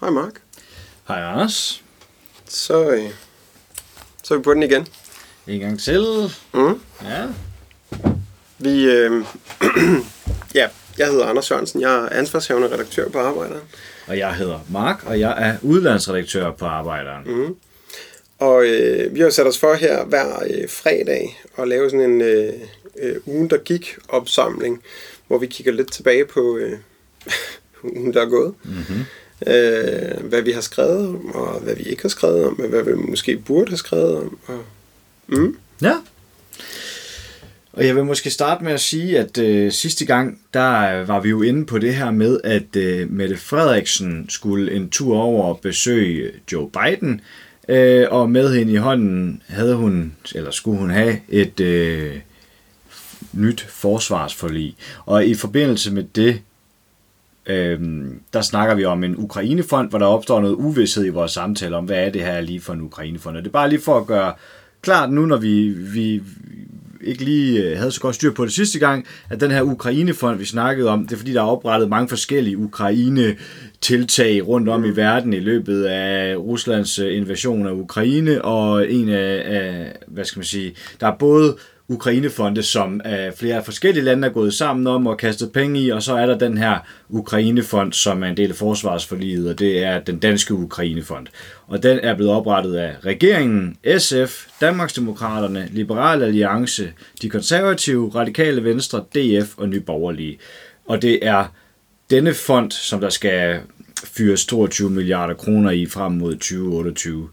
Hej Mark. Hej Anders. Så, øh, så er vi på den igen. En gang til. Mm. Ja. Vi, øh, ja, jeg hedder Anders Jørgensen. Jeg er ansvarshavende redaktør på Arbejderen. Og jeg hedder Mark, og jeg er udlandsredaktør på Arbejderen. Mm. Og øh, vi har sat os for her hver øh, fredag at lave sådan en øh, øh, ugen, der gik opsamling, hvor vi kigger lidt tilbage på øh, ugen, der er gået. Mm-hmm. Øh, hvad vi har skrevet om, og hvad vi ikke har skrevet om, og hvad vi måske burde have skrevet om. Og, mm. Ja. Og jeg vil måske starte med at sige, at øh, sidste gang, der øh, var vi jo inde på det her med, at øh, Mette Frederiksen skulle en tur over og besøge Joe Biden, øh, og med hende i hånden havde hun, eller skulle hun have, et øh, nyt forsvarsforlig. Og i forbindelse med det, øh, der snakker vi om en Ukrainefond, hvor der opstår noget uvidshed i vores samtale om, hvad er det her lige for en Ukrainefond. Og det er bare lige for at gøre klart nu, når vi, vi ikke lige øh, havde så godt styr på det sidste gang, at den her Ukrainefond, vi snakkede om, det er fordi, der er oprettet mange forskellige Ukraine-tiltag rundt om i verden i løbet af Ruslands øh, invasion af Ukraine, og en af, af hvad skal man sige, der er både Ukrainefonde, som øh, flere forskellige lande er gået sammen om og kastet penge i, og så er der den her Ukrainefond, som er en del af forsvarsforliget, og det er den danske Ukrainefond. Og den er blevet oprettet af regeringen, SF, Danmarksdemokraterne, Liberal Alliance, De Konservative, Radikale Venstre, DF og Nye Borgerlige. Og det er denne fond, som der skal fyres 22 milliarder kroner i frem mod 2028.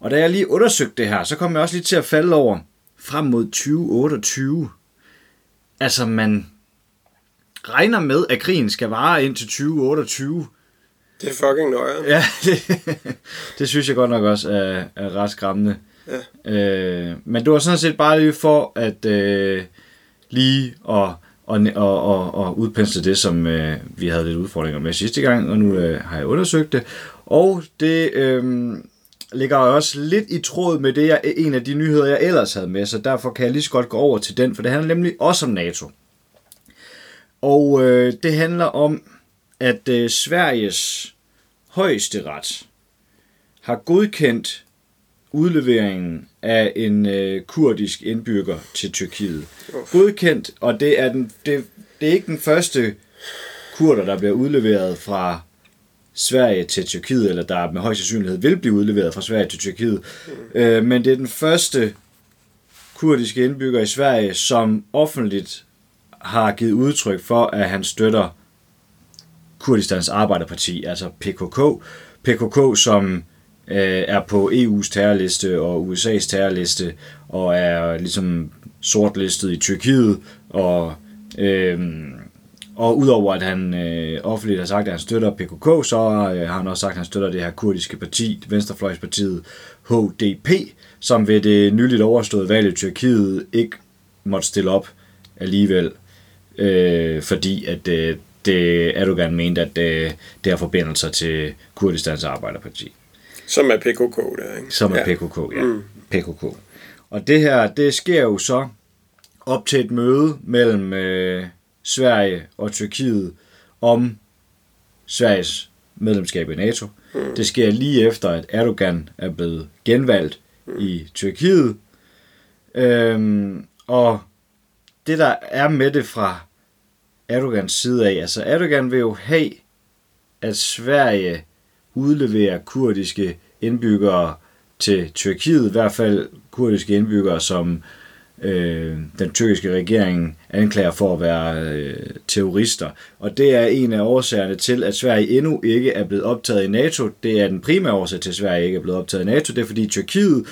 Og da jeg lige undersøgte det her, så kom jeg også lige til at falde over, frem mod 2028. Altså, man regner med, at krigen skal vare ind til 2028. Det er fucking nøje. Ja, det, det synes jeg godt nok også er, er ret skræmmende. Ja. Øh, men det var sådan set bare lige for at øh, lige at og, og, og, og udpensle det, som øh, vi havde lidt udfordringer med sidste gang, og nu øh, har jeg undersøgt det. Og det øh, ligger også lidt i tråd med det, jeg, en af de nyheder, jeg ellers havde med, så derfor kan jeg lige så godt gå over til den, for det handler nemlig også om NATO. Og øh, det handler om, at øh, Sveriges højeste ret har godkendt udleveringen af en øh, kurdisk indbygger til Tyrkiet. Godkendt, og det er, den, det, det er ikke den første kurder, der bliver udleveret fra Sverige til Tyrkiet, eller der med høj sandsynlighed vil blive udleveret fra Sverige til Tyrkiet. Mm. Øh, men det er den første kurdiske indbygger i Sverige, som offentligt har givet udtryk for, at han støtter Kurdistans Arbejderparti, altså PKK. PKK, som øh, er på EU's terrorliste og USA's terrorliste, og er ligesom sortlistet i Tyrkiet, og øh, og udover at han øh, offentligt har sagt, at han støtter PKK, så øh, har han også sagt, at han støtter det her kurdiske parti, Venstrefløjspartiet HDP, som ved det nyligt overståede valg i Tyrkiet ikke måtte stille op alligevel, øh, fordi at øh, det Erdogan mente, at øh, det har forbindelser til Kurdistans Arbejderparti. Som er PKK, der, ikke? Som er ja. PKK, ja. Mm. PKK. Og det her, det sker jo så op til et møde mellem øh, Sverige og Tyrkiet om Sveriges medlemskab i NATO. Mm. Det sker lige efter, at Erdogan er blevet genvalgt mm. i Tyrkiet. Øhm, og det, der er med det fra Erdogans side af, altså Erdogan vil jo have, at Sverige udleverer kurdiske indbyggere til Tyrkiet, i hvert fald kurdiske indbyggere, som øh, øh, den tyrkiske regering anklager for at være øh, terrorister. Og det er en af årsagerne til, at Sverige endnu ikke er blevet optaget i NATO. Det er den primære årsag til, at Sverige ikke er blevet optaget i NATO. Det er fordi Tyrkiet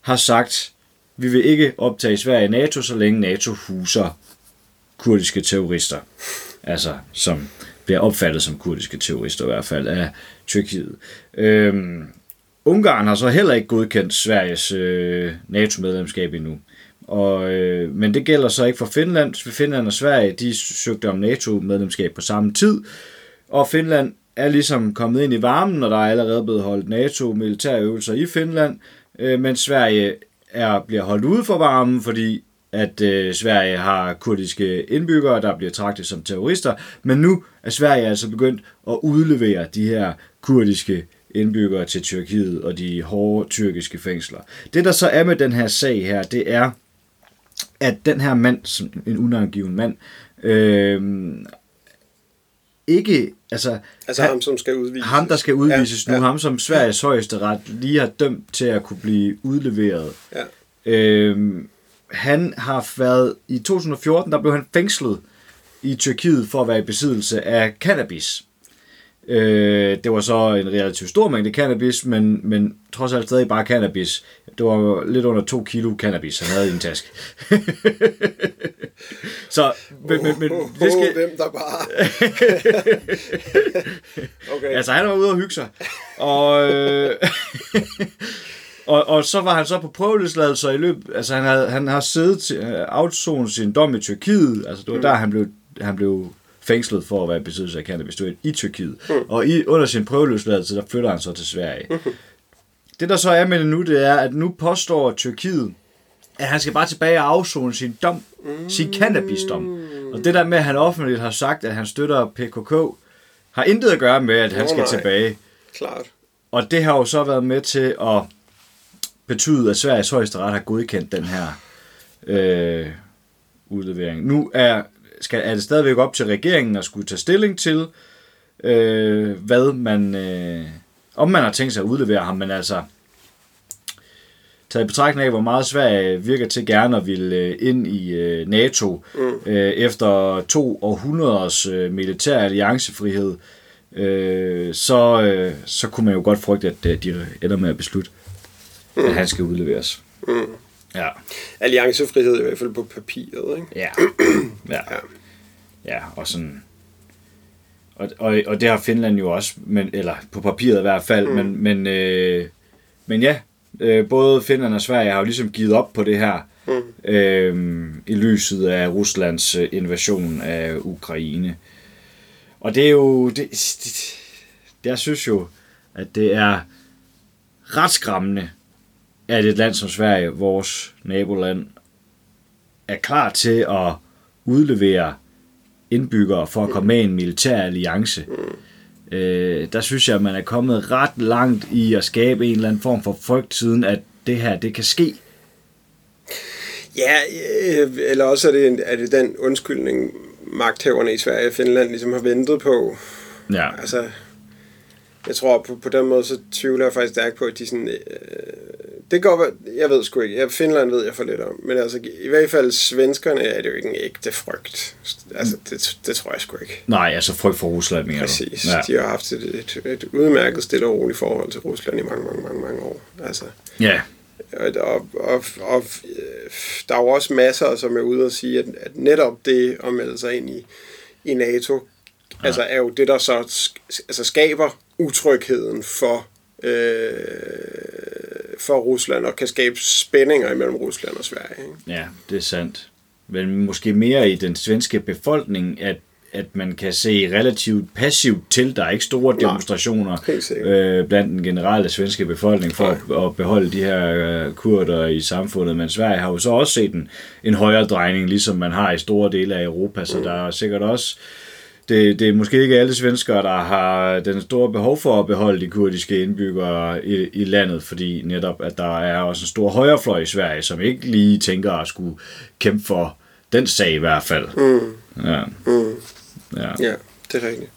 har sagt, vi vil ikke optage Sverige i NATO, så længe NATO huser kurdiske terrorister. Altså, som bliver opfattet som kurdiske terrorister i hvert fald af Tyrkiet. Øhm, Ungarn har så heller ikke godkendt Sveriges øh, NATO-medlemskab endnu. Og, øh, men det gælder så ikke for Finland. Finland og Sverige de søgte om NATO-medlemskab på samme tid. Og Finland er ligesom kommet ind i varmen, og der er allerede blevet holdt NATO-militærøvelser i Finland. Øh, men Sverige er, bliver holdt ude for varmen, fordi at øh, Sverige har kurdiske indbyggere, der bliver tragtet som terrorister, men nu er Sverige altså begyndt at udlevere de her kurdiske indbyggere til Tyrkiet og de hårde tyrkiske fængsler. Det der så er med den her sag her, det er, at den her mand, som en unangiven mand, øh, ikke, altså, Altså han- ham, som skal udvises. ham, der skal udvises Ja, nu, ja. ham som Sveriges højeste ret lige har dømt til at kunne blive udleveret. Ja. Øhm, han har været, i 2014, der blev han fængslet i Tyrkiet for at være i besiddelse af cannabis. Øh, det var så en relativt stor mængde cannabis, men, men trods alt stadig bare cannabis. Det var lidt under to kilo cannabis, han havde i en taske. så, men, men, men Oh, det skal, hvem der bare... okay. Altså, han var ude og hygge sig. Og, øh, og, og så var han så på prøveløsladelse i løbet... Altså, han, havde, han har siddet til øh, afsonet sin dom i Tyrkiet. Altså, det var mm. der, han blev, han blev fængslet for at være besiddelse af cannabis. Det var i Tyrkiet. Mm. Og i, under sin prøveløsladelse, der flytter han så til Sverige. Mm. Det, der så er med det nu, det er, at nu påstår Tyrkiet, at han skal bare tilbage og afzone sin dom, mm. sin cannabisdom. Og det der med, at han offentligt har sagt, at han støtter PKK, har intet at gøre med, at han Nå, skal nej. tilbage. Klart. Og det har jo så været med til at betyde, at Sveriges højeste ret har godkendt den her øh, udlevering. Nu er, skal, er det stadigvæk op til regeringen at skulle tage stilling til, øh, hvad man, øh, om man har tænkt sig at udlevere ham, men altså taget i betragtning af, hvor meget Sverige virker til gerne at ville øh, ind i øh, NATO mm. øh, efter to århundreders øh, militær alliancefrihed, øh, så, øh, så kunne man jo godt frygte, at øh, de ender med at beslutte, mm. at han skal udleveres. Mm. Ja. Alliancefrihed i hvert fald på papiret, ikke? Ja. ja. Ja, og sådan... Og, og, og det har Finland jo også, men, eller på papiret i hvert fald, mm. men, men, øh, men ja, øh, både Finland og Sverige har jo ligesom givet op på det her, mm. øh, i lyset af Ruslands øh, invasion af Ukraine. Og det er jo, det, det, jeg synes jo, at det er ret skræmmende, at et land som Sverige, vores naboland, er klar til at udlevere indbyggere for at komme med i en militær alliance. Øh, der synes jeg, at man er kommet ret langt i at skabe en eller anden form for frygt, siden at det her, det kan ske. Ja, øh, eller også er det, en- er det den undskyldning, magthaverne i Sverige og Finland ligesom har ventet på. Ja, Altså, jeg tror på, på den måde, så tvivler jeg faktisk stærkt på, at de sådan... Øh, det går, jeg ved sgu ikke. Jeg, Finland ved jeg for lidt om. Men altså, i hvert fald svenskerne er det jo ikke en ægte frygt. Altså, det, det tror jeg sgu ikke. nej, altså frygt for Rusland, mener Præcis. Ja. De har haft et, et, et udmærket stille og roligt forhold til Rusland i mange, mange, mange, mange år. Altså, Ja, og, og, og, og øh, der er jo også masser, som er ude og sige, at, at netop det at melde sig ind i, i NATO, ja. altså er jo det, der så altså skaber utrygheden for, øh, for Rusland, og kan skabe spændinger imellem Rusland og Sverige. Ikke? ja, det er sandt. Men måske mere i den svenske befolkning, at at man kan se relativt passivt til. Der er ikke store demonstrationer sikkert. øh, blandt den generelle svenske befolkning for at, at beholde de her øh, kurder i samfundet. Men Sverige har jo så også set en, en højere drejning, ligesom man har i store dele af Europa. Så der er sikkert også det, det er måske ikke alle svenskere, der har den store behov for at beholde de kurdiske indbyggere i, i landet, fordi netop, at der er også en stor højrefløj i Sverige, som ikke lige tænker at skulle kæmpe for den sag i hvert fald. Mm. Ja. Mm. Ja. Ja, det er rigtigt.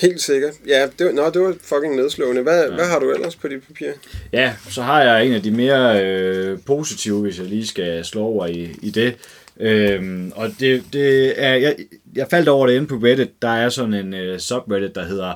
Helt sikkert. Ja, det var, nå, det var fucking nedslående. Hvad, ja. hvad har du ellers på dit papir? ja, så har jeg en af de mere øh, positive, hvis jeg lige skal slå over i, i det. Øhm, og det, det er, jeg, jeg faldt over det inde på Reddit. Der er sådan en øh, subreddit, der hedder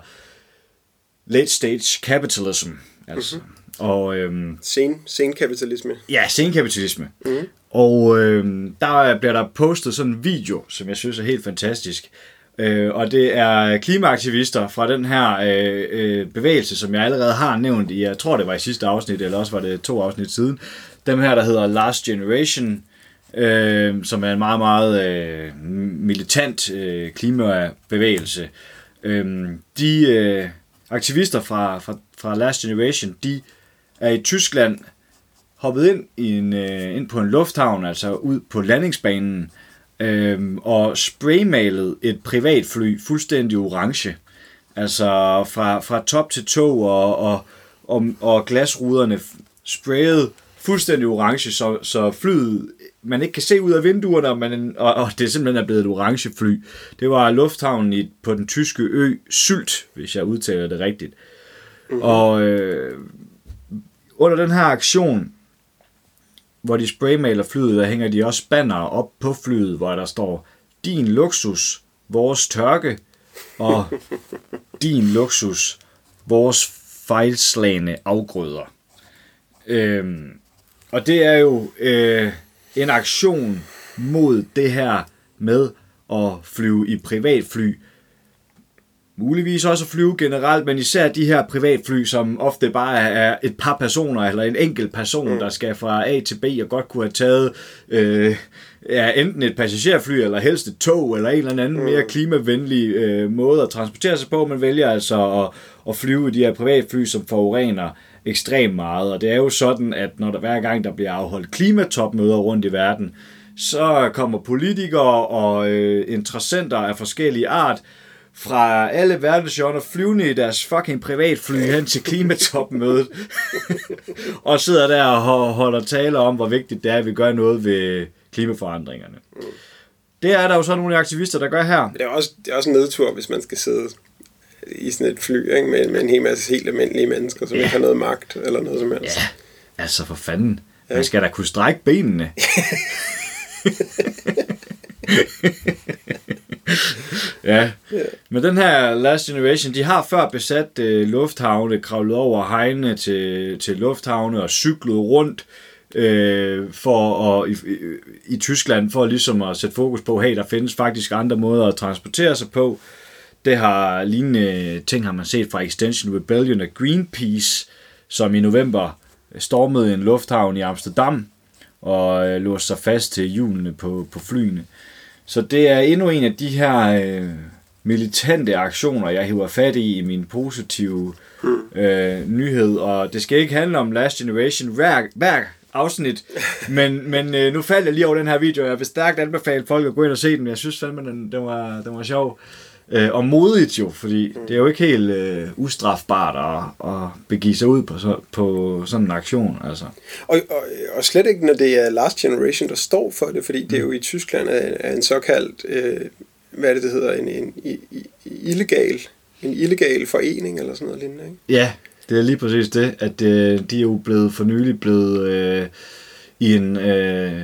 Late Stage Capitalism. Altså. Mm-hmm. Og øhm, Sen, senkapitalisme. Ja, senkapitalisme. Mm. Og øh, der bliver der postet sådan en video, som jeg synes er helt fantastisk. Øh, og det er klimaaktivister fra den her øh, øh, bevægelse, som jeg allerede har nævnt i, jeg tror det var i sidste afsnit, eller også var det to afsnit siden. Dem her, der hedder Last Generation, øh, øh, som er en meget, meget øh, militant øh, klimabevægelse. Øh, de øh, aktivister fra, fra, fra Last Generation, de er i Tyskland hoppet ind, i en, øh, ind på en lufthavn, altså ud på landingsbanen, øh, og spraymalet et privatfly fuldstændig orange. Altså fra, fra top til tog, og, og, og, og glasruderne sprayet fuldstændig orange, så, så flyet, man ikke kan se ud af vinduerne, og, man, og, og det simpelthen er blevet et orange fly. Det var lufthavnen i, på den tyske ø Sylt, hvis jeg udtaler det rigtigt. Mm-hmm. Og øh, under den her aktion, hvor de spraymaler flyet, der hænger de også banner op på flyet, hvor der står, din luksus, vores tørke, og din luksus, vores fejlslagende afgrøder. Øhm, og det er jo øh, en aktion mod det her med at flyve i privatfly. Muligvis også at flyve generelt, men især de her privatfly, som ofte bare er et par personer, eller en enkelt person, mm. der skal fra A til B, og godt kunne have taget øh, ja, enten et passagerfly, eller helst et tog, eller en eller anden mm. mere klimavenlig øh, måde at transportere sig på. Man vælger altså at, at flyve i de her privatfly, som forurener ekstremt meget. Og det er jo sådan, at når der hver gang der bliver afholdt klimatopmøder rundt i verden, så kommer politikere og øh, interessenter af forskellige art fra alle verdenshjørner flyvende i deres fucking privatfly hen til klimatopmødet. og sidder der og holder taler om, hvor vigtigt det er, at vi gør noget ved klimaforandringerne. Det er der jo så nogle aktivister, der gør her. Det er også, det er også en nedtur, hvis man skal sidde i sådan et fly ikke? Med, med en hel masse helt almindelige mennesker, som ja. ikke har noget magt eller noget som helst. Ja, altså for fanden. Ja. Man skal da kunne strække benene. ja. ja. Men den her Last Generation, de har før besat øh, lufthavne, kravlet over hegne til, til lufthavne og cyklet rundt øh, for at, i, i, i Tyskland for ligesom at sætte fokus på, hey, der findes faktisk andre måder at transportere sig på. Det har lignende ting har man set fra Extension Rebellion og Greenpeace, som i november stormede en lufthavn i Amsterdam og øh, låste sig fast til hjulene på, på flyene. Så det er endnu en af de her øh, militante aktioner, jeg hiver fat i i min positive øh, nyhed. Og det skal ikke handle om Last Generation hver, hver afsnit, men, men øh, nu faldt jeg lige over den her video, og jeg vil stærkt anbefale folk at gå ind og se den. Jeg synes fandme, den, den, var, den var sjov. Øh, og modigt jo, fordi mm. det er jo ikke helt øh, ustrafbart at, at begive sig ud på, så, på sådan en aktion. Altså. Og, og, og slet ikke, når det er Last Generation, der står for det, fordi mm. det er jo i Tyskland er, er en såkaldt, øh, hvad er det, det hedder, en, en, en, en illegal en illegal forening eller sådan noget lignende, ikke? Ja, det er lige præcis det, at øh, de er jo blevet for nylig blevet øh, i en... Øh,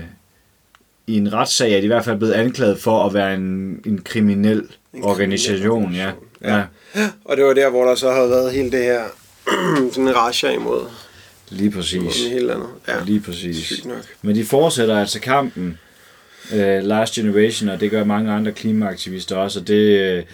i en retssag er de i hvert fald blevet anklaget for at være en, en kriminel en organisation, kriminel ja. ja. ja. Og det var der, hvor der så har været hele det her sådan en rasha imod. Lige præcis. Helt andet. Ja. Lige præcis. nok. Men de fortsætter altså kampen, uh, Last Generation, og det gør mange andre klimaaktivister også, og det, uh,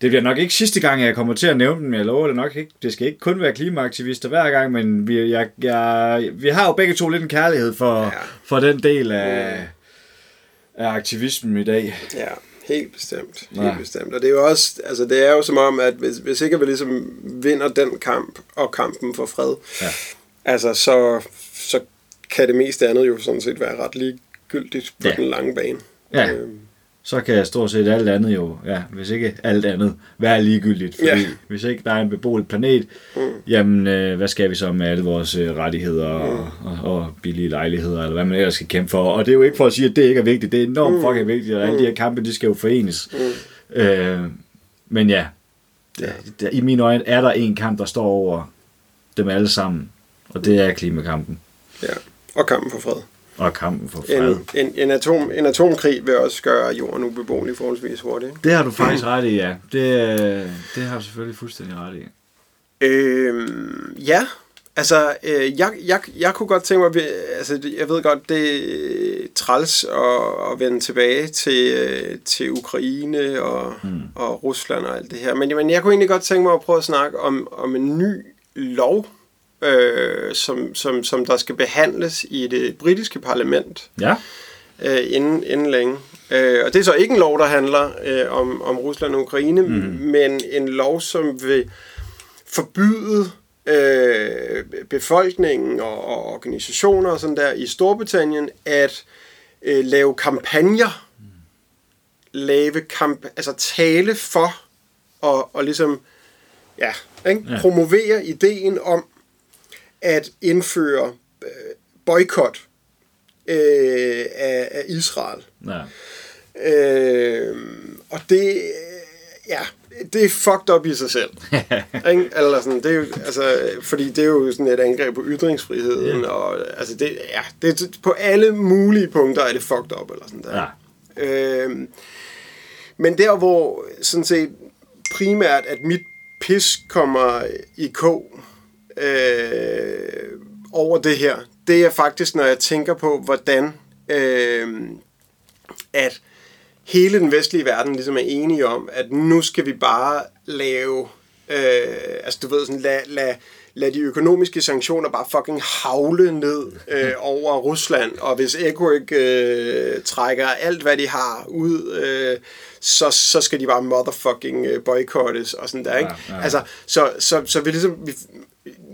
det bliver nok ikke sidste gang, jeg kommer til at nævne dem. Jeg lover det nok ikke. Det skal ikke kun være klimaaktivister hver gang, men vi, jeg, jeg, vi har jo begge to lidt en kærlighed for, ja. for den del af, af aktivismen i dag. Ja, helt bestemt. Helt ja. bestemt. Og det er jo også, altså det er jo som om, at hvis, hvis ikke vi ligesom vinder den kamp, og kampen for fred, ja. altså så, så kan det meste andet jo sådan set være ret ligegyldigt på ja. den lange bane. Ja. Øhm så kan stort set alt andet jo, ja, hvis ikke alt andet, være ligegyldigt. Fordi ja. hvis ikke der er en beboelig planet, mm. jamen øh, hvad skal vi så med alle vores øh, rettigheder mm. og, og, og billige lejligheder, eller hvad man ellers skal kæmpe for. Og det er jo ikke for at sige, at det ikke er vigtigt. Det er enormt mm. fucking vigtigt, og alle de her mm. kampe, de skal jo forenes. Mm. Øh, men ja, ja. Der, i mine øjne er der en kamp, der står over dem alle sammen, og det er klimakampen. Ja, og kampen for fred. Og kampen for fred. En, en, en, atom, en atomkrig vil også gøre jorden ubeboelig forholdsvis hurtigt. Det har du faktisk ret i, ja. Det, det har du selvfølgelig fuldstændig ret i. Øhm, ja, altså, øh, jeg, jeg, jeg kunne godt tænke mig, altså, jeg ved godt, det er træls at, at vende tilbage til, øh, til Ukraine og, hmm. og Rusland og alt det her, men, men jeg kunne egentlig godt tænke mig at prøve at snakke om, om en ny lov, øh, som, som, som der skal behandles i det britiske parlament ja. øh, inden, inden længe. Øh, og det er så ikke en lov, der handler øh, om, om Rusland og Ukraine, mm. men en lov, som vil forbyde øh, befolkningen og, og organisationer og sådan der i Storbritannien at øh, lave kampagner, lave kamp, altså tale for og, og ligesom ja, ikke? Ja. promovere ideen om at indføre øh, boykot øh, af, af Israel. Ja. Øh, og det, ja, det er fucked up i sig selv. ikke? Eller sådan, det er jo, altså, fordi det er jo sådan et angreb på ytringsfriheden, Ja. og altså det, ja, det, på alle mulige punkter er det fucked up, eller sådan der. Ja. Øh, men der, hvor sådan set primært, at mit pis kommer i kog øh, over det her, det er faktisk, når jeg tænker på, hvordan øh, at hele den vestlige verden ligesom er enige om, at nu skal vi bare lave, øh, altså du ved sådan, lad, lad, lad de økonomiske sanktioner bare fucking havle ned øh, over Rusland, og hvis Eko ikke øh, trækker alt, hvad de har ud, øh, så, så skal de bare motherfucking øh, boykottes og sådan der, ikke? Ja, ja. Altså, så, så, så vi ligesom, vi,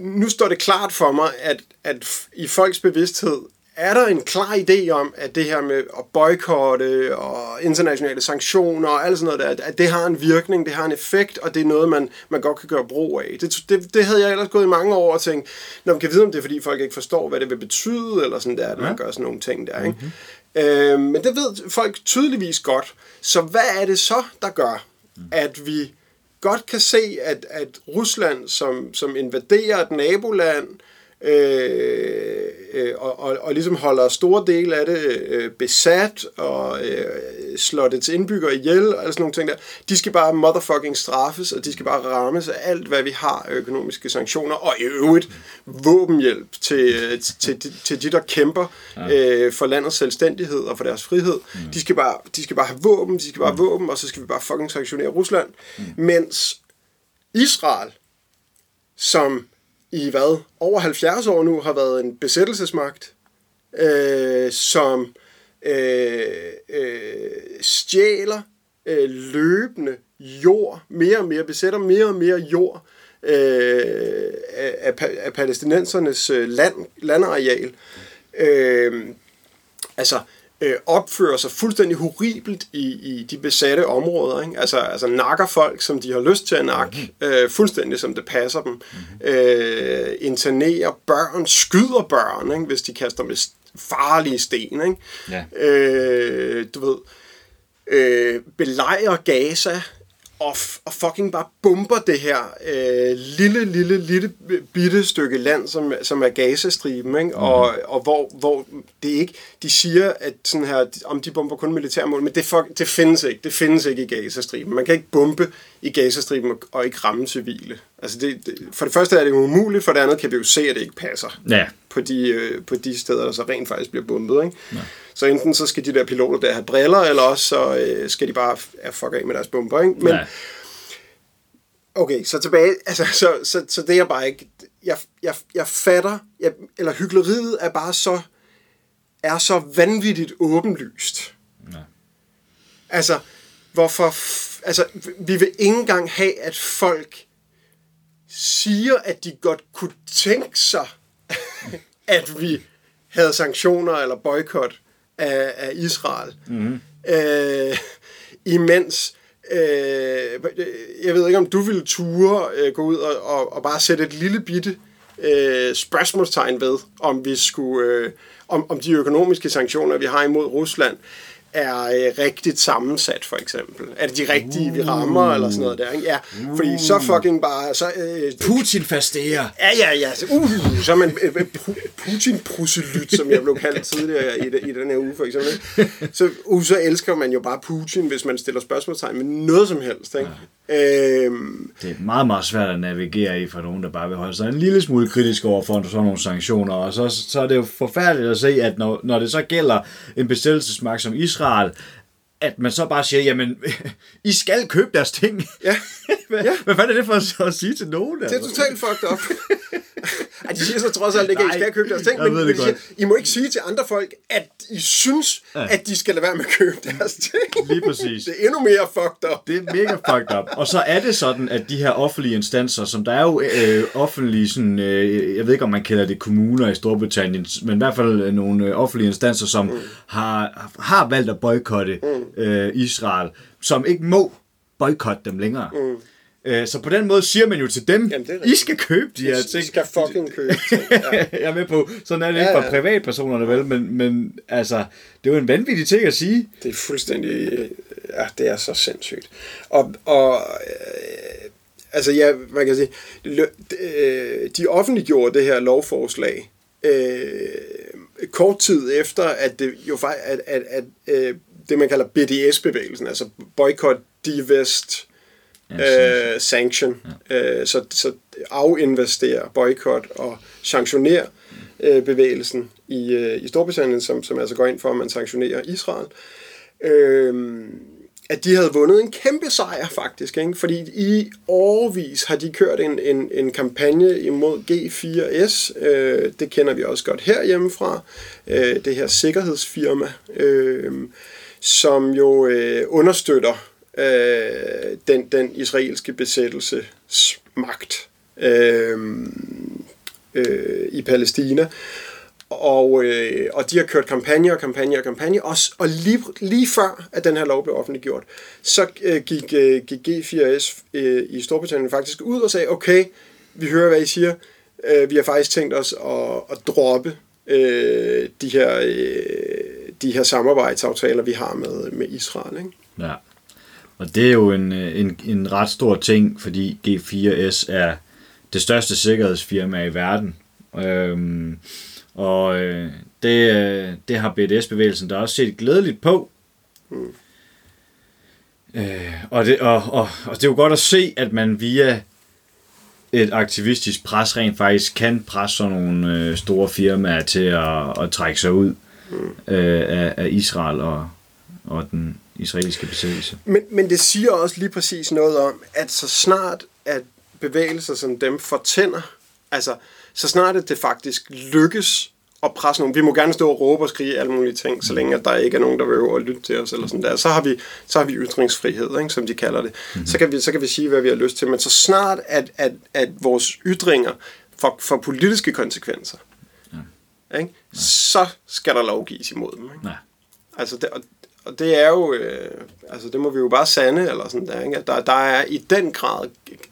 nu står det klart for mig, at, at i folks bevidsthed er der en klar idé om, at det her med at boykotte og internationale sanktioner og alt sådan noget der, at det har en virkning, det har en effekt, og det er noget, man, man godt kan gøre brug af. Det, det, det havde jeg ellers gået i mange år og tænkt, når man kan vide, om det er, fordi folk ikke forstår, hvad det vil betyde, eller sådan der, at man gør sådan nogle ting der, ikke? Mm-hmm. Øh, men det ved folk tydeligvis godt. Så hvad er det så, der gør, at vi godt kan se, at, at Rusland, som, som invaderer et naboland, øh, øh, og, og, og ligesom holder store dele af det øh, besat, og øh, slår dets indbyggere ihjel, og sådan nogle ting der, de skal bare motherfucking straffes, og de skal bare rammes af alt, hvad vi har af økonomiske sanktioner, og i øvrigt våbenhjælp til, øh, til, til, til de, der kæmper øh, for landets selvstændighed og for deres frihed. De, skal bare, de skal bare have våben, de skal bare have våben, og så skal vi bare fucking sanktionere Rusland. Mens Israel, som i hvad, over 70 år nu har været en besættelsesmagt, øh, som øh, øh, stjæler øh, løbende jord, mere og mere, besætter mere og mere jord øh, af, af, palæstinensernes øh, land, landareal. Øh, altså øh, opfører sig fuldstændig horribelt i, i de besatte områder. Ikke? Altså, altså nakker folk, som de har lyst til at nakke, øh, fuldstændig som det passer dem. Øh, internerer børn, skyder børn, ikke? hvis de kaster med farlige sten. Ikke? Ja. Øh, du ved, øh, belejrer Gaza og, og fucking bare bomber det her øh, lille, lille, lille bitte stykke land, som, som er Gazastriben, ikke? Og, og hvor, hvor det ikke, de siger, at sådan her, om de bomber kun militærmål, men det, fuck, det findes ikke, det findes ikke i Gazastriben. Man kan ikke bombe i Gazastriben og, og ikke ramme civile. Altså det, det, for det første er det umuligt, for det andet kan vi jo se, at det ikke passer Ja. På de, øh, på de steder, der så rent faktisk bliver bombet. Ikke? Ja. Så enten så skal de der piloter der have briller, eller også så øh, skal de bare ja, fuck af med deres bomber. Ikke? Men, Ja. Okay, så tilbage, altså, så, så, så det er bare ikke, jeg, jeg, jeg fatter, jeg, eller hyggeleriet er bare så, er så vanvittigt åbenlyst. Ja. Altså, hvorfor, f- altså, vi vil ikke engang have, at folk siger, at de godt kunne tænke sig, at vi havde sanktioner eller boykot af, af Israel. Mm. Øh, imens, øh, jeg ved ikke, om du ville ture øh, gå ud og, og, og bare sætte et lille bitte øh, spørgsmålstegn ved, om vi skulle, øh, om, om de økonomiske sanktioner, vi har imod Rusland, er øh, rigtigt sammensat, for eksempel. Er det de rigtige, vi rammer, eller sådan noget der, ikke? Ja, fordi så fucking bare... Så, øh, Putin fasterer. Ja, ja, ja. Så, uh, så er man øh, øh, Pu- Putin-proselyt, som jeg blev kaldt tidligere i, i den her uge, for eksempel. Så, uh, så elsker man jo bare Putin, hvis man stiller spørgsmålstegn med noget som helst. Ikke? Øhm, Det er meget, meget svært at navigere i for nogen, der bare vil holde sig en lille smule kritisk over for sådan nogle sanktioner. Og så, så er det jo forfærdeligt at se, at når, når det så gælder en besættelsesmagt som Israel, at man så bare siger, jamen, I skal købe deres ting. Ja, hvad, Ja. hvad fanden er det for at, sige til nogen? det er altså? totalt fucked up. Ej, de siger så trods alt ikke, at I skal købe deres ting, jeg men, men de siger. I må ikke sige til andre folk, at I synes, ja. at de skal lade være med at købe deres ting. Lige præcis. Det er endnu mere fucked up. Det er mega fucked up. Og så er det sådan, at de her offentlige instanser, som der er jo øh, offentlige, sådan, øh, jeg ved ikke om man kalder det kommuner i Storbritannien, men i hvert fald øh, nogle øh, offentlige instanser, som mm. har, har valgt at boykotte mm. Øh, Israel, som ikke må boykotte dem længere. Mm. Øh, så på den måde siger man jo til dem, Jamen, I skal købe de her I ting. skal fucking købe. Ja. jeg er med på, sådan er det Ja, ikke for ja. privatpersonerne, vel, men, men altså, det er jo en vanvittig ting at sige. Det er fuldstændig... øh, Ja, det er så sindssygt. Og, og øh, altså ja, man kan sige, øh, de offentliggjorde det her lovforslag øh, kort tid efter, at det jo faktisk, at, at, at øh, det man kalder BDS-bevægelsen, altså Boycott, Divest, øh, sanction, øh, så, så afinvestere, boykot og sanktionere øh, bevægelsen i, øh, i Storbritannien, som, som altså går ind for, at man sanktionerer Israel. Øh, at de havde vundet en kæmpe sejr faktisk, ikke? fordi i årvis har de kørt en, en, en kampagne imod G4S, øh, det kender vi også godt herhjemmefra, øh, det her sikkerhedsfirma, øh, som jo øh, understøtter øh, den, den israelske besættelsesmagt øh, øh, i Palæstina. Og, øh, og de har kørt kampagne og kampagne og kampagne, og, og lige, lige før, at den her lov blev offentliggjort, så øh, gik, øh, gik G4S øh, i Storbritannien faktisk ud og sagde, okay, vi hører, hvad I siger, øh, vi har faktisk tænkt os at, at droppe øh, de, her, øh, de her samarbejdsaftaler, vi har med, med Israel. Ikke? Ja. Og det er jo en, øh, en, en ret stor ting, fordi G4S er det største sikkerhedsfirma i verden. Øhm, og øh, det, øh, det har BDS-bevægelsen der også set glædeligt på. Mm. Øh, og, det, og, og, og det er jo godt at se, at man via et aktivistisk pres rent faktisk kan presse sådan nogle øh, store firmaer til at, at trække sig ud mm. øh, af, af Israel og, og den israelske besættelse. Men, men det siger også lige præcis noget om, at så snart at bevægelser som dem fortænder, altså så snart at det faktisk lykkes at presse nogen, vi må gerne stå og råbe og skrige alle mulige ting, så længe at der ikke er nogen, der vil at lytte til os, eller sådan der, så har vi, så har vi ytringsfrihed, ikke, som de kalder det. Mm-hmm. Så, kan vi, så kan vi sige, hvad vi har lyst til, men så snart at, at, at vores ytringer får, får politiske konsekvenser, ja. ikke, så skal der lovgives imod dem. Ikke? Nej. Altså, det, og, og det er jo, øh, altså det må vi jo bare sande, eller sådan der, ikke? Der, der er i den grad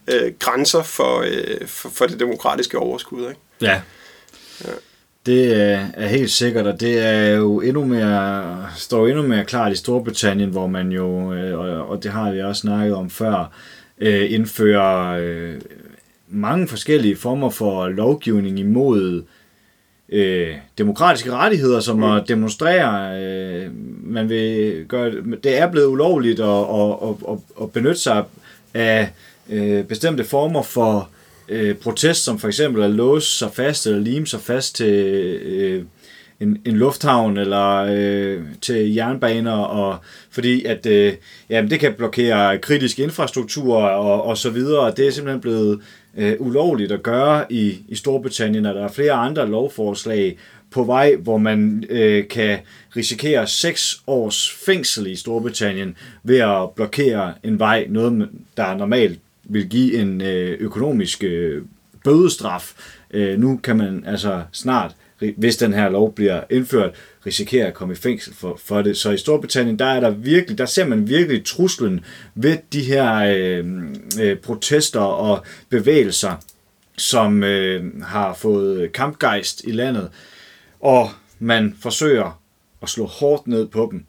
øh, grænser for, øh, for, for det demokratiske overskud, ikke? Ja. Det er, er helt sikkert, og det er jo endnu mere, står endnu mere klart i Storbritannien, hvor man jo, øh, og, og det har vi også snakket om før, øh, indfører øh, mange forskellige former for lovgivning imod øh, demokratiske rettigheder, som at demonstrere. Øh, man vil gøre, det er blevet ulovligt at, at, at, at, benytte sig af øh, bestemte former for øh, protest, som for eksempel at låse sig fast eller lime sig fast til øh, en, en lufthavn eller øh, til jernbaner, og fordi at øh, jamen, det kan blokere kritisk infrastruktur og, og så videre, det er simpelthen blevet øh, ulovligt at gøre i, i Storbritannien, og der er flere andre lovforslag på vej, hvor man øh, kan risikere 6 års fængsel i Storbritannien ved at blokere en vej, noget der normalt vil give en øh, økonomisk øh, bødestraf. Øh, nu kan man altså snart, hvis den her lov bliver indført, risikere at komme i fængsel for, for det. Så i Storbritannien, der er der virkelig, der ser man virkelig truslen ved de her øh, øh, protester og bevægelser, som øh, har fået kampgejst i landet, og man forsøger at slå hårdt ned på dem.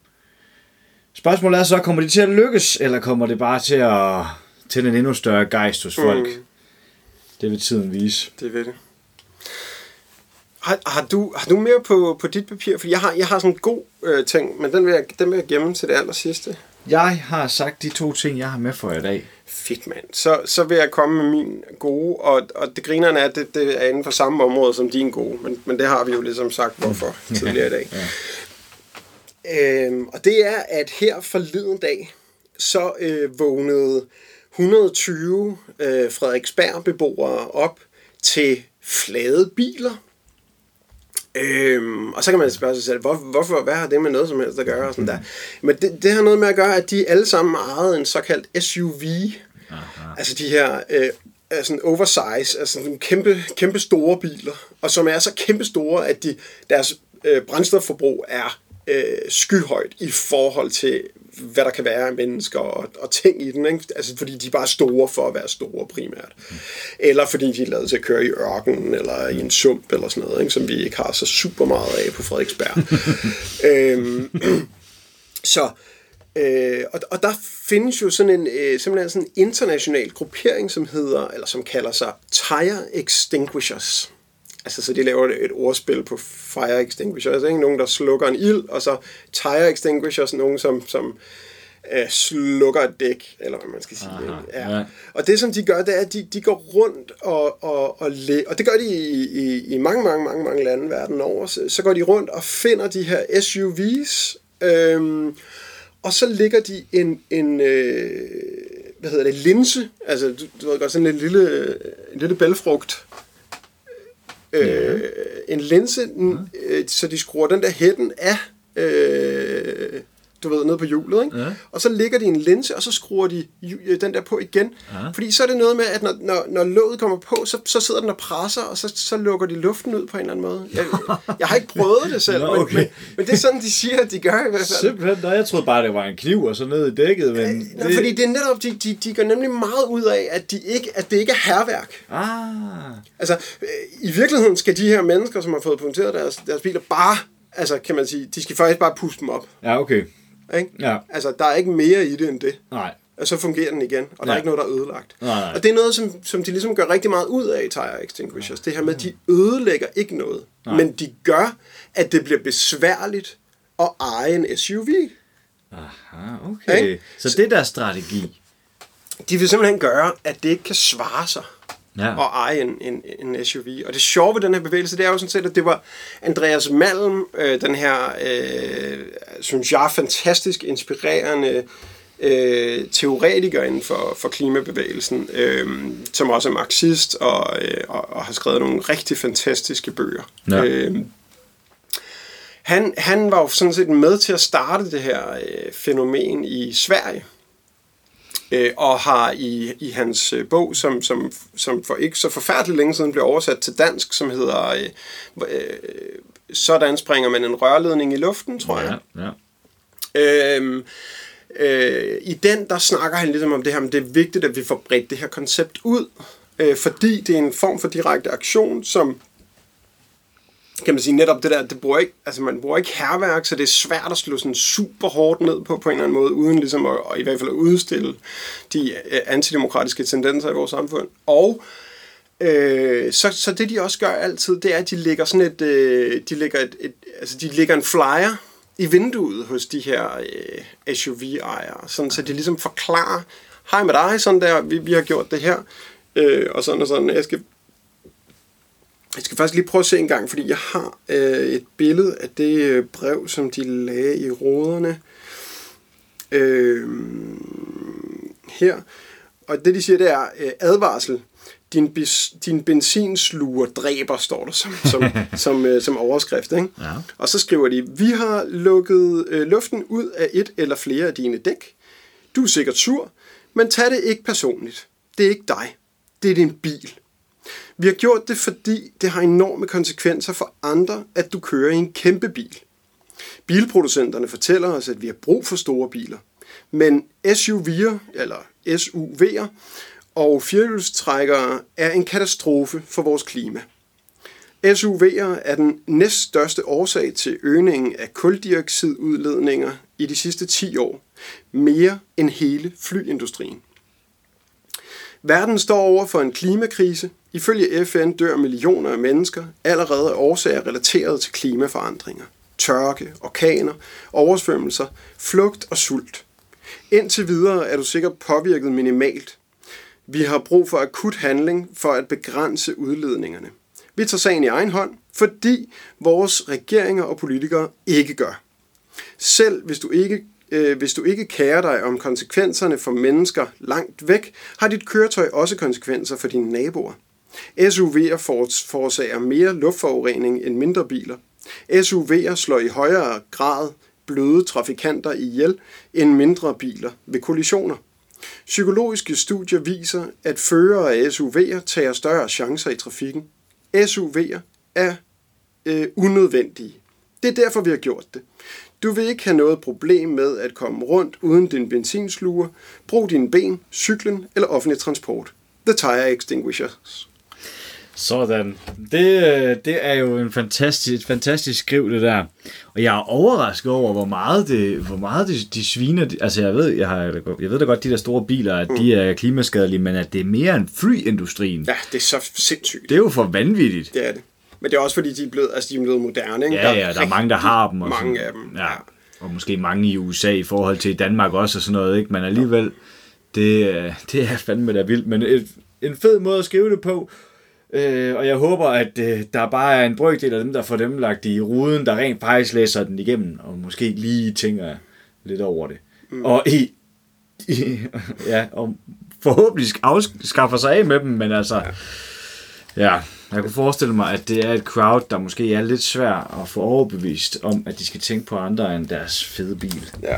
Spørgsmålet er så, kommer det til at lykkes, eller kommer det bare til at til en endnu større gejst hos folk? Mm. Det vil tiden vise. Det ved det. Har, har, du, har du mere på, på dit papir? For jeg har, jeg har sådan en god øh, ting, men den vil, jeg, den vil jeg gemme til det aller sidste. Jeg har sagt de to ting, jeg har med for i dag. Fedt, mand. Så, så vil jeg komme med min gode, og, og det grinerne er, at det, det er inden for samme område som din gode, men, men det har vi jo ligesom sagt, hvorfor tidligere i dag. Øhm, og det er, at her forleden dag, så øh, vågnede 120 øh, Frederiksberg-beboere op til flade biler. Øhm, og så kan man spørge sig selv, hvor, hvorfor, hvad har det med noget som helst at gøre? Og sådan der. Men det, det har noget med at gøre, at de alle sammen ejede en såkaldt SUV. Aha. Altså de her øh, sådan oversize, altså nogle kæmpe, kæmpe store biler, og som er så kæmpe store, at de, deres øh, brændstofforbrug er øh, skyhøjt i forhold til, hvad der kan være af mennesker og, og ting i den. Ikke? Altså fordi de er bare store for at være store primært. Mm. Eller fordi de er lavet til at køre i ørkenen eller i en sump eller sådan noget, ikke? som vi ikke har så super meget af på Frederiksberg. øhm, så Øh, og, og der findes jo sådan en øh, simpelthen sådan en international gruppering, som hedder, eller som kalder sig Tire Extinguishers. Altså, så de laver et ordspil på fire extinguishers, ikke? Nogen, der slukker en ild, og så tire extinguishers, nogen, som, som øh, slukker et dæk, eller hvad man skal sige. Aha, ja. ja. Og det, som de gør, det er, at de, de går rundt, og, og, og, le- og det gør de i, i, i mange, mange, mange, mange lande verden over. Så, så går de rundt og finder de her SUV's, øhm, og så ligger de en, en øh, hvad hedder det, linse, altså du, du ved godt, sådan en lille, en lille bælfrugt, øh, en linse, mm. øh, så de skruer den der hætten af, øh, du ved, ned på hjulet, ikke? Ja. og så ligger de en linse, og så skruer de øh, den der på igen. Ja. Fordi så er det noget med, at når, når, når låget kommer på, så, så sidder den og presser, og så, så lukker de luften ud på en eller anden måde. Jeg, jeg har ikke prøvet det selv, Nå, okay. men, men, men det er sådan, de siger, at de gør i hvert fald. Simpelthen, nej, jeg troede bare, det var en kniv og så ned i dækket, men... Nå, fordi det er netop, de, de, de går nemlig meget ud af, at, de ikke, at det ikke er herværk. Ah, Altså, øh, i virkeligheden skal de her mennesker, som har fået punkteret deres, deres biler, bare, altså kan man sige, de skal faktisk bare puste dem op. ja, okay. Ikke? Ja. Altså, der er ikke mere i det end det. Nej. Og så fungerer den igen, og der Ja. er ikke noget, der er ødelagt. Nej, nej. Og det er noget, som, som de ligesom gør rigtig meget ud af i Tire Extinguishers. Det her med, at de ødelægger ikke noget, Nej. men de gør, at det bliver besværligt at eje en SUV. Aha, okay. Ikke? Så det er deres strategi. De vil simpelthen gøre, at det ikke kan svare sig Ja. at eje en, en, en SUV. Og det sjove ved den her bevægelse, det er jo sådan set, at det var Andreas Malm, øh, den her, øh, synes jeg, fantastisk inspirerende øh, teoretiker inden for, for klimabevægelsen, øh, som også er marxist og, øh, og, og har skrevet nogle rigtig fantastiske bøger. Ja. Øh, han, han var jo sådan set med til at starte det her øh, fænomen i Sverige øh, og har i, i hans øh, bog, som, som, som for ikke så forfærdeligt længe siden blev oversat til dansk, som hedder øh, øh, Sådan springer man en rørledning i luften, tror jeg. Ja, ja. Øhm, øh, I den, der snakker han ligesom om det her, men det er vigtigt, at vi får bredt det her koncept ud, øh, fordi det er en form for direkte aktion, som kan man sige, netop det der, det bruger ikke, altså man bruger ikke herværk, så det er svært at slå sådan super hårdt ned på, på en eller anden måde, uden ligesom at, i hvert fald at udstille de øh, antidemokratiske tendenser i vores samfund. Og øh, så, så det de også gør altid, det er, at de lægger sådan et, øh, de lægger et, et, altså de lægger en flyer i vinduet hos de her øh, SUV-ejere, sådan, så de ligesom forklarer, hej med dig, sådan der, vi, vi har gjort det her, øh, og sådan og sådan, jeg skal jeg skal faktisk lige prøve at se en gang, fordi jeg har øh, et billede af det øh, brev, som de lagde i ruderne. Øh, her. Og det, de siger, det er øh, advarsel. Din, bis, din benzinsluger dræber, står der som, som, som, øh, som overskrift. Ikke? Ja. Og så skriver de, vi har lukket øh, luften ud af et eller flere af dine dæk. Du er sikkert sur, men tag det ikke personligt. Det er ikke dig. Det er din bil. Vi har gjort det, fordi det har enorme konsekvenser for andre, at du kører i en kæmpe bil. Bilproducenterne fortæller os, at vi har brug for store biler. Men SUV'er, eller SUV'er, og firehjulstrækkere er en katastrofe for vores klima. SUV'er er den næststørste årsag til øgningen af kuldioxidudledninger i de sidste 10 år. Mere end hele flyindustrien. Verden står over for en klimakrise. Ifølge FN dør millioner af mennesker allerede af årsager relateret til klimaforandringer. Tørke, orkaner, oversvømmelser, flugt og sult. Indtil videre er du sikkert påvirket minimalt. Vi har brug for akut handling for at begrænse udledningerne. Vi tager sagen i egen hånd, fordi vores regeringer og politikere ikke gør. Selv hvis du ikke øh, hvis du ikke kærer dig om konsekvenserne for mennesker langt væk, har dit køretøj også konsekvenser for dine naboer. SUV'er forårsager mere luftforurening end mindre biler. SUV'er slår i højere grad bløde trafikanter ihjel end mindre biler ved kollisioner. Psykologiske studier viser, at førere af SUV'er tager større chancer i trafikken. SUV'er er øh, unødvendige. Det er derfor, vi har gjort det. Du vil ikke have noget problem med at komme rundt uden din benzinsluger. Brug dine ben, cyklen eller offentlig transport. The Tire Extinguishers. Sådan. Det, øh, det er jo en fantastisk, fantastisk skriv, det der. Og jeg er overrasket over, hvor meget det, hvor meget det, de sviner. Altså, jeg ved, jeg, har, jeg ved da godt, de der store biler, at de er klimaskadelige, men at det er mere end flyindustrien. Ja, det er så sindssygt. Det er jo for vanvittigt. Det er det. Men det er også fordi, de er blevet, altså, de er blevet moderne. Ikke? Ja, ja, der er mange, der har dem. Og mange sådan. af dem. Ja. Og måske mange i USA i forhold til Danmark også og sådan noget, ikke? Men alligevel, det, øh, det er fandme da vildt. Men et, en fed måde at skrive det på. Øh, og jeg håber, at øh, der bare er en brøkdel af dem, der får dem lagt i ruden, der rent faktisk læser den igennem, og måske lige tænker lidt over det. Mm. Og i, i, ja, og forhåbentlig afskaffer sig af med dem, men altså, ja. ja, jeg kunne forestille mig, at det er et crowd, der måske er lidt svært at få overbevist om, at de skal tænke på andre end deres fede bil. Ja.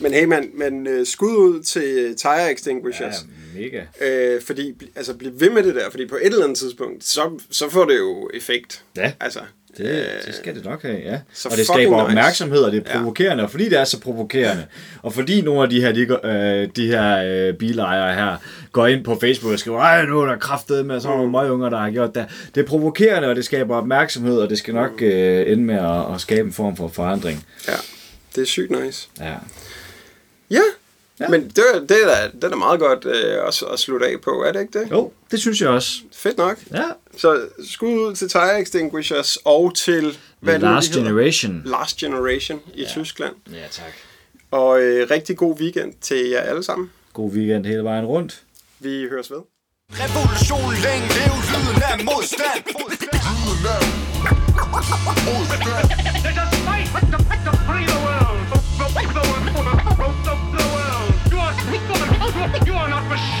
Men hey, man, men uh, skud ud til Tire Extinguishers. Ja, mega. Øh, fordi, altså, bliv ved med det der, fordi på et eller andet tidspunkt, så, så får det jo effekt. Ja. Altså, Det, det skal det nok have, ja. så og det skaber nice. opmærksomhed, og det er Ja. provokerende, og fordi det er så provokerende, og fordi nogle af de her, de, øh, de her øh, bilejere her går ind på Facebook og skriver, ej, nu er der kraftet med sådan nogle møgunger, der har gjort det. Det er provokerende, og det skaber opmærksomhed, og det skal nok øh, ende med at, at skabe en form for forandring. ja, det er sygt nice. Ja. Ja, ja. men det, er- det, er da, det er da meget godt øh, at, at slutte af på, er det ikke det? Jo, det synes jeg også. Fedt nok. Ja. Så skud ud til Tire Extinguishers og til... Nu, de Last? Generation. Last Generation i ja. Tyskland. Ja, tak. Og øh, rigtig god weekend til jer alle sammen. God weekend hele vejen rundt. Vi høres ved. Revolution længe lev lyden af modstand There's a You are not machine.